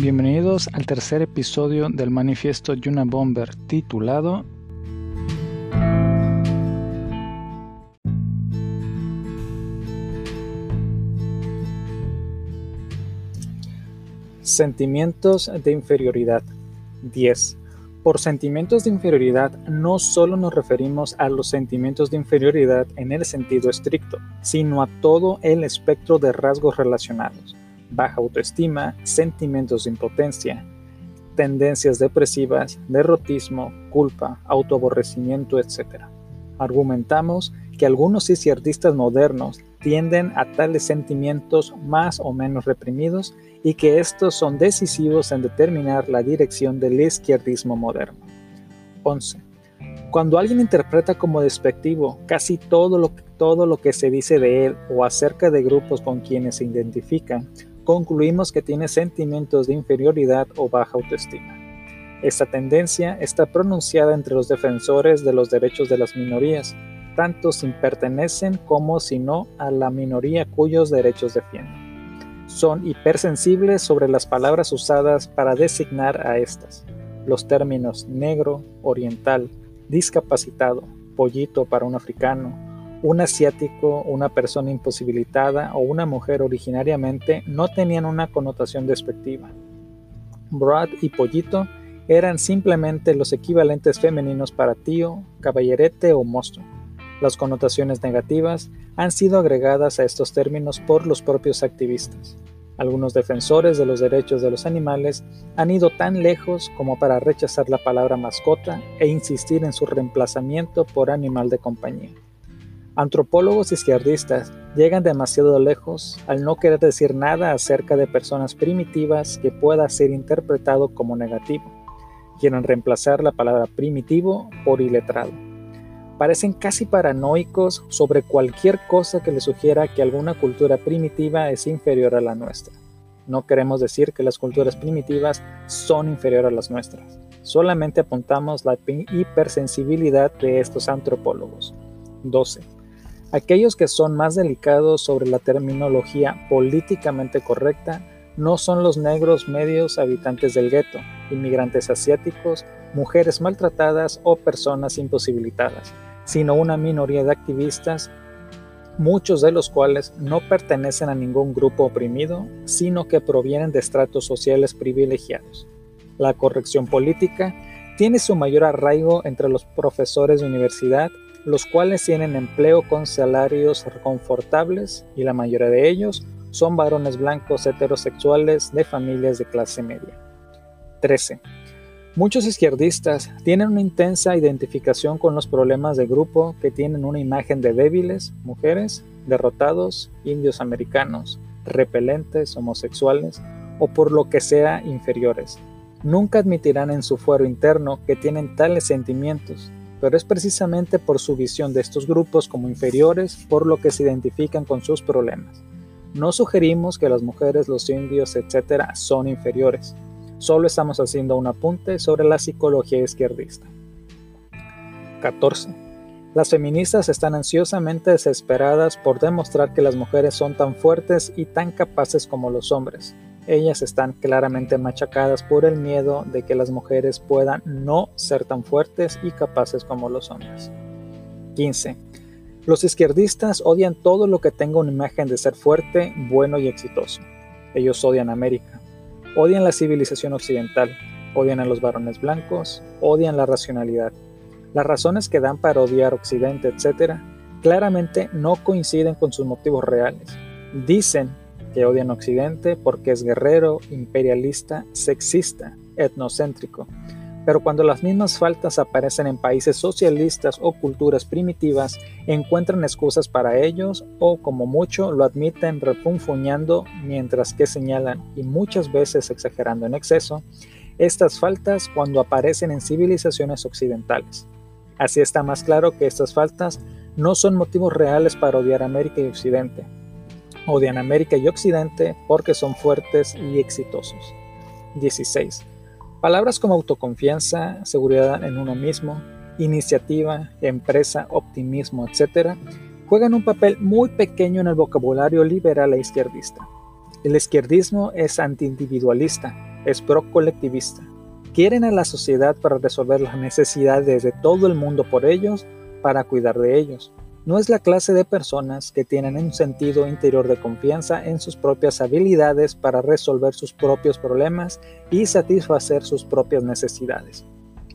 Bienvenidos al tercer episodio del manifiesto Yuna Bomber titulado Sentimientos de inferioridad 10. Por sentimientos de inferioridad no solo nos referimos a los sentimientos de inferioridad en el sentido estricto, sino a todo el espectro de rasgos relacionados baja autoestima, sentimientos de impotencia, tendencias depresivas, derrotismo, culpa, autoaborrecimiento, etc. Argumentamos que algunos izquierdistas modernos tienden a tales sentimientos más o menos reprimidos y que estos son decisivos en determinar la dirección del izquierdismo moderno. 11. Cuando alguien interpreta como despectivo casi todo lo, todo lo que se dice de él o acerca de grupos con quienes se identifican, concluimos que tiene sentimientos de inferioridad o baja autoestima. Esta tendencia está pronunciada entre los defensores de los derechos de las minorías, tanto si pertenecen como si no a la minoría cuyos derechos defienden. Son hipersensibles sobre las palabras usadas para designar a estas. Los términos negro, oriental, discapacitado, pollito para un africano, un asiático, una persona imposibilitada o una mujer originariamente no tenían una connotación despectiva. Brad y Pollito eran simplemente los equivalentes femeninos para tío, caballerete o monstruo. Las connotaciones negativas han sido agregadas a estos términos por los propios activistas. Algunos defensores de los derechos de los animales han ido tan lejos como para rechazar la palabra mascota e insistir en su reemplazamiento por animal de compañía. Antropólogos izquierdistas llegan demasiado lejos al no querer decir nada acerca de personas primitivas que pueda ser interpretado como negativo. Quieren reemplazar la palabra primitivo por iletrado. Parecen casi paranoicos sobre cualquier cosa que les sugiera que alguna cultura primitiva es inferior a la nuestra. No queremos decir que las culturas primitivas son inferiores a las nuestras. Solamente apuntamos la hipersensibilidad de estos antropólogos. 12 Aquellos que son más delicados sobre la terminología políticamente correcta no son los negros medios habitantes del gueto, inmigrantes asiáticos, mujeres maltratadas o personas imposibilitadas, sino una minoría de activistas, muchos de los cuales no pertenecen a ningún grupo oprimido, sino que provienen de estratos sociales privilegiados. La corrección política tiene su mayor arraigo entre los profesores de universidad los cuales tienen empleo con salarios confortables y la mayoría de ellos son varones blancos heterosexuales de familias de clase media. 13. Muchos izquierdistas tienen una intensa identificación con los problemas de grupo que tienen una imagen de débiles, mujeres, derrotados, indios americanos, repelentes, homosexuales o por lo que sea inferiores. Nunca admitirán en su fuero interno que tienen tales sentimientos pero es precisamente por su visión de estos grupos como inferiores por lo que se identifican con sus problemas. No sugerimos que las mujeres, los indios, etc. son inferiores, solo estamos haciendo un apunte sobre la psicología izquierdista. 14. Las feministas están ansiosamente desesperadas por demostrar que las mujeres son tan fuertes y tan capaces como los hombres, ellas están claramente machacadas por el miedo de que las mujeres puedan no ser tan fuertes y capaces como los hombres. 15. Los izquierdistas odian todo lo que tenga una imagen de ser fuerte, bueno y exitoso. Ellos odian América, odian la civilización occidental, odian a los varones blancos, odian la racionalidad. Las razones que dan para odiar Occidente, etc., claramente no coinciden con sus motivos reales. Dicen que odian Occidente porque es guerrero, imperialista, sexista, etnocéntrico. Pero cuando las mismas faltas aparecen en países socialistas o culturas primitivas, encuentran excusas para ellos o como mucho lo admiten refunfuñando mientras que señalan, y muchas veces exagerando en exceso, estas faltas cuando aparecen en civilizaciones occidentales. Así está más claro que estas faltas no son motivos reales para odiar América y Occidente, odian América y Occidente porque son fuertes y exitosos. 16. Palabras como autoconfianza, seguridad en uno mismo, iniciativa, empresa, optimismo, etc., juegan un papel muy pequeño en el vocabulario liberal e izquierdista. El izquierdismo es antiindividualista, es pro-colectivista. Quieren a la sociedad para resolver las necesidades de todo el mundo por ellos, para cuidar de ellos. No es la clase de personas que tienen un sentido interior de confianza en sus propias habilidades para resolver sus propios problemas y satisfacer sus propias necesidades.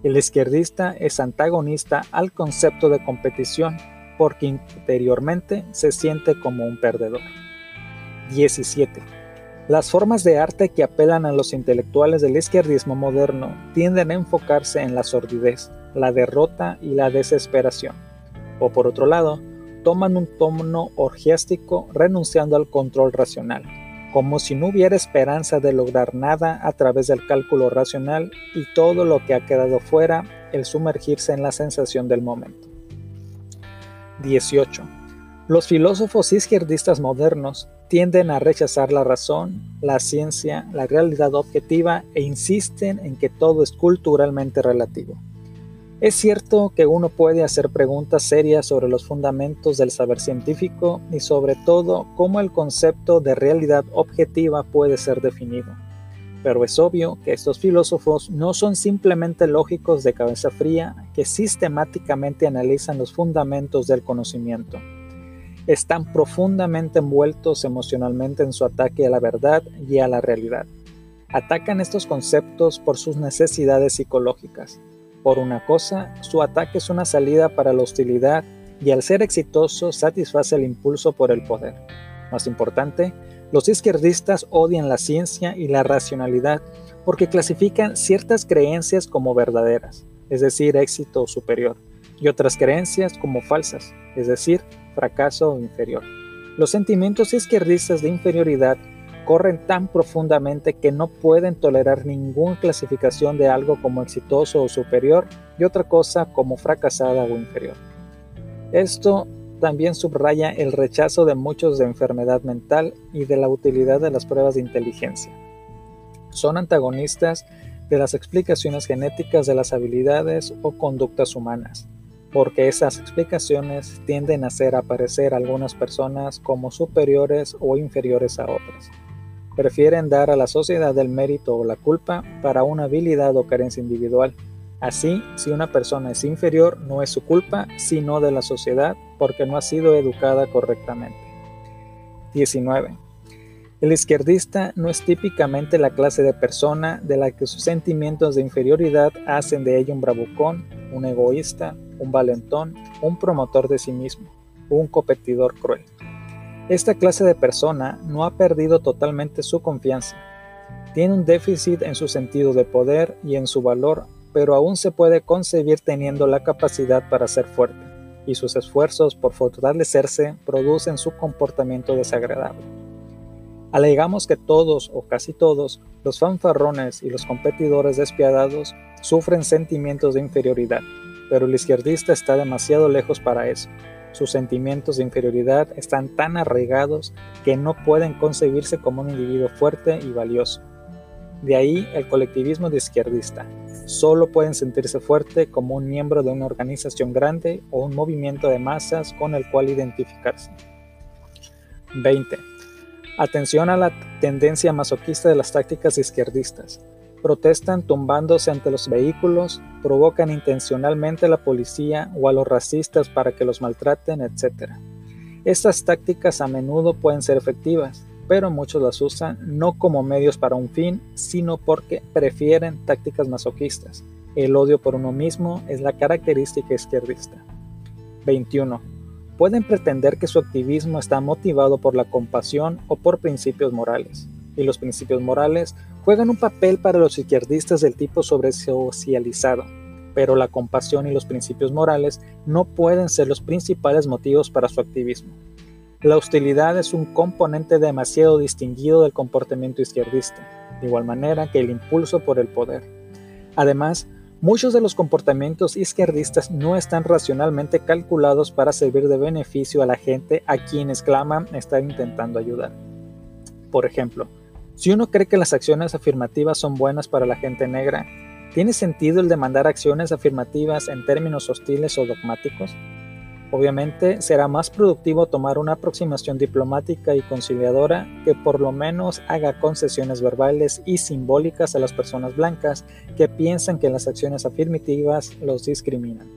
El izquierdista es antagonista al concepto de competición porque interiormente se siente como un perdedor. 17. Las formas de arte que apelan a los intelectuales del izquierdismo moderno tienden a enfocarse en la sordidez, la derrota y la desesperación. O por otro lado, toman un tono orgiástico renunciando al control racional, como si no hubiera esperanza de lograr nada a través del cálculo racional y todo lo que ha quedado fuera, el sumergirse en la sensación del momento. 18. Los filósofos izquierdistas modernos tienden a rechazar la razón, la ciencia, la realidad objetiva e insisten en que todo es culturalmente relativo. Es cierto que uno puede hacer preguntas serias sobre los fundamentos del saber científico y sobre todo cómo el concepto de realidad objetiva puede ser definido. Pero es obvio que estos filósofos no son simplemente lógicos de cabeza fría que sistemáticamente analizan los fundamentos del conocimiento están profundamente envueltos emocionalmente en su ataque a la verdad y a la realidad. Atacan estos conceptos por sus necesidades psicológicas. Por una cosa, su ataque es una salida para la hostilidad y al ser exitoso satisface el impulso por el poder. Más importante, los izquierdistas odian la ciencia y la racionalidad porque clasifican ciertas creencias como verdaderas, es decir, éxito superior, y otras creencias como falsas, es decir, fracaso inferior. Los sentimientos izquierdistas de inferioridad corren tan profundamente que no pueden tolerar ninguna clasificación de algo como exitoso o superior y otra cosa como fracasada o inferior. Esto también subraya el rechazo de muchos de enfermedad mental y de la utilidad de las pruebas de inteligencia. Son antagonistas de las explicaciones genéticas de las habilidades o conductas humanas porque esas explicaciones tienden a hacer aparecer a algunas personas como superiores o inferiores a otras. Prefieren dar a la sociedad el mérito o la culpa para una habilidad o carencia individual. Así, si una persona es inferior, no es su culpa, sino de la sociedad porque no ha sido educada correctamente. 19. El izquierdista no es típicamente la clase de persona de la que sus sentimientos de inferioridad hacen de ella un bravucón, un egoísta, un valentón, un promotor de sí mismo, un competidor cruel. Esta clase de persona no ha perdido totalmente su confianza. Tiene un déficit en su sentido de poder y en su valor, pero aún se puede concebir teniendo la capacidad para ser fuerte, y sus esfuerzos por fortalecerse producen su comportamiento desagradable. Alegamos que todos o casi todos los fanfarrones y los competidores despiadados sufren sentimientos de inferioridad, pero el izquierdista está demasiado lejos para eso. Sus sentimientos de inferioridad están tan arraigados que no pueden concebirse como un individuo fuerte y valioso. De ahí el colectivismo de izquierdista. Solo pueden sentirse fuerte como un miembro de una organización grande o un movimiento de masas con el cual identificarse. 20. Atención a la tendencia masoquista de las tácticas izquierdistas protestan tumbándose ante los vehículos, provocan intencionalmente a la policía o a los racistas para que los maltraten, etc. Estas tácticas a menudo pueden ser efectivas, pero muchos las usan no como medios para un fin, sino porque prefieren tácticas masoquistas. El odio por uno mismo es la característica izquierdista. 21. Pueden pretender que su activismo está motivado por la compasión o por principios morales, y los principios morales juegan un papel para los izquierdistas del tipo sobresocializado, pero la compasión y los principios morales no pueden ser los principales motivos para su activismo. La hostilidad es un componente demasiado distinguido del comportamiento izquierdista, de igual manera que el impulso por el poder. Además, muchos de los comportamientos izquierdistas no están racionalmente calculados para servir de beneficio a la gente a quienes claman estar intentando ayudar. Por ejemplo, si uno cree que las acciones afirmativas son buenas para la gente negra, ¿tiene sentido el demandar acciones afirmativas en términos hostiles o dogmáticos? Obviamente será más productivo tomar una aproximación diplomática y conciliadora que por lo menos haga concesiones verbales y simbólicas a las personas blancas que piensan que las acciones afirmativas los discriminan.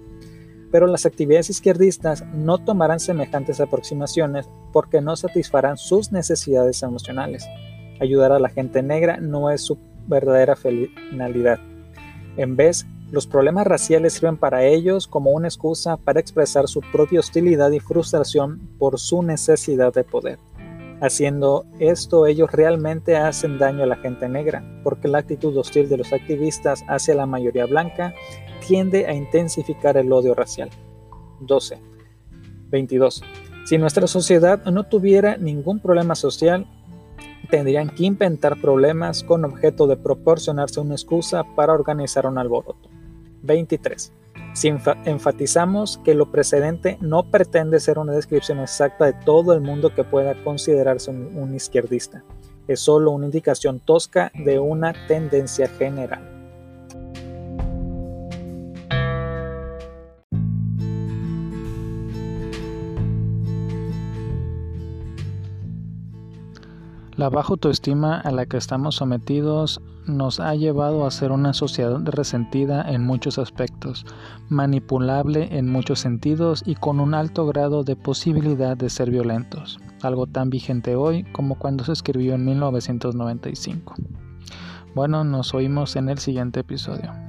Pero las actividades izquierdistas no tomarán semejantes aproximaciones porque no satisfarán sus necesidades emocionales. Ayudar a la gente negra no es su verdadera finalidad. En vez, los problemas raciales sirven para ellos como una excusa para expresar su propia hostilidad y frustración por su necesidad de poder. Haciendo esto, ellos realmente hacen daño a la gente negra, porque la actitud hostil de los activistas hacia la mayoría blanca tiende a intensificar el odio racial. 12. 22. Si nuestra sociedad no tuviera ningún problema social, tendrían que inventar problemas con objeto de proporcionarse una excusa para organizar un alboroto. 23. Si enfatizamos que lo precedente no pretende ser una descripción exacta de todo el mundo que pueda considerarse un izquierdista, es solo una indicación tosca de una tendencia general. La baja autoestima a la que estamos sometidos nos ha llevado a ser una sociedad resentida en muchos aspectos, manipulable en muchos sentidos y con un alto grado de posibilidad de ser violentos, algo tan vigente hoy como cuando se escribió en 1995. Bueno, nos oímos en el siguiente episodio.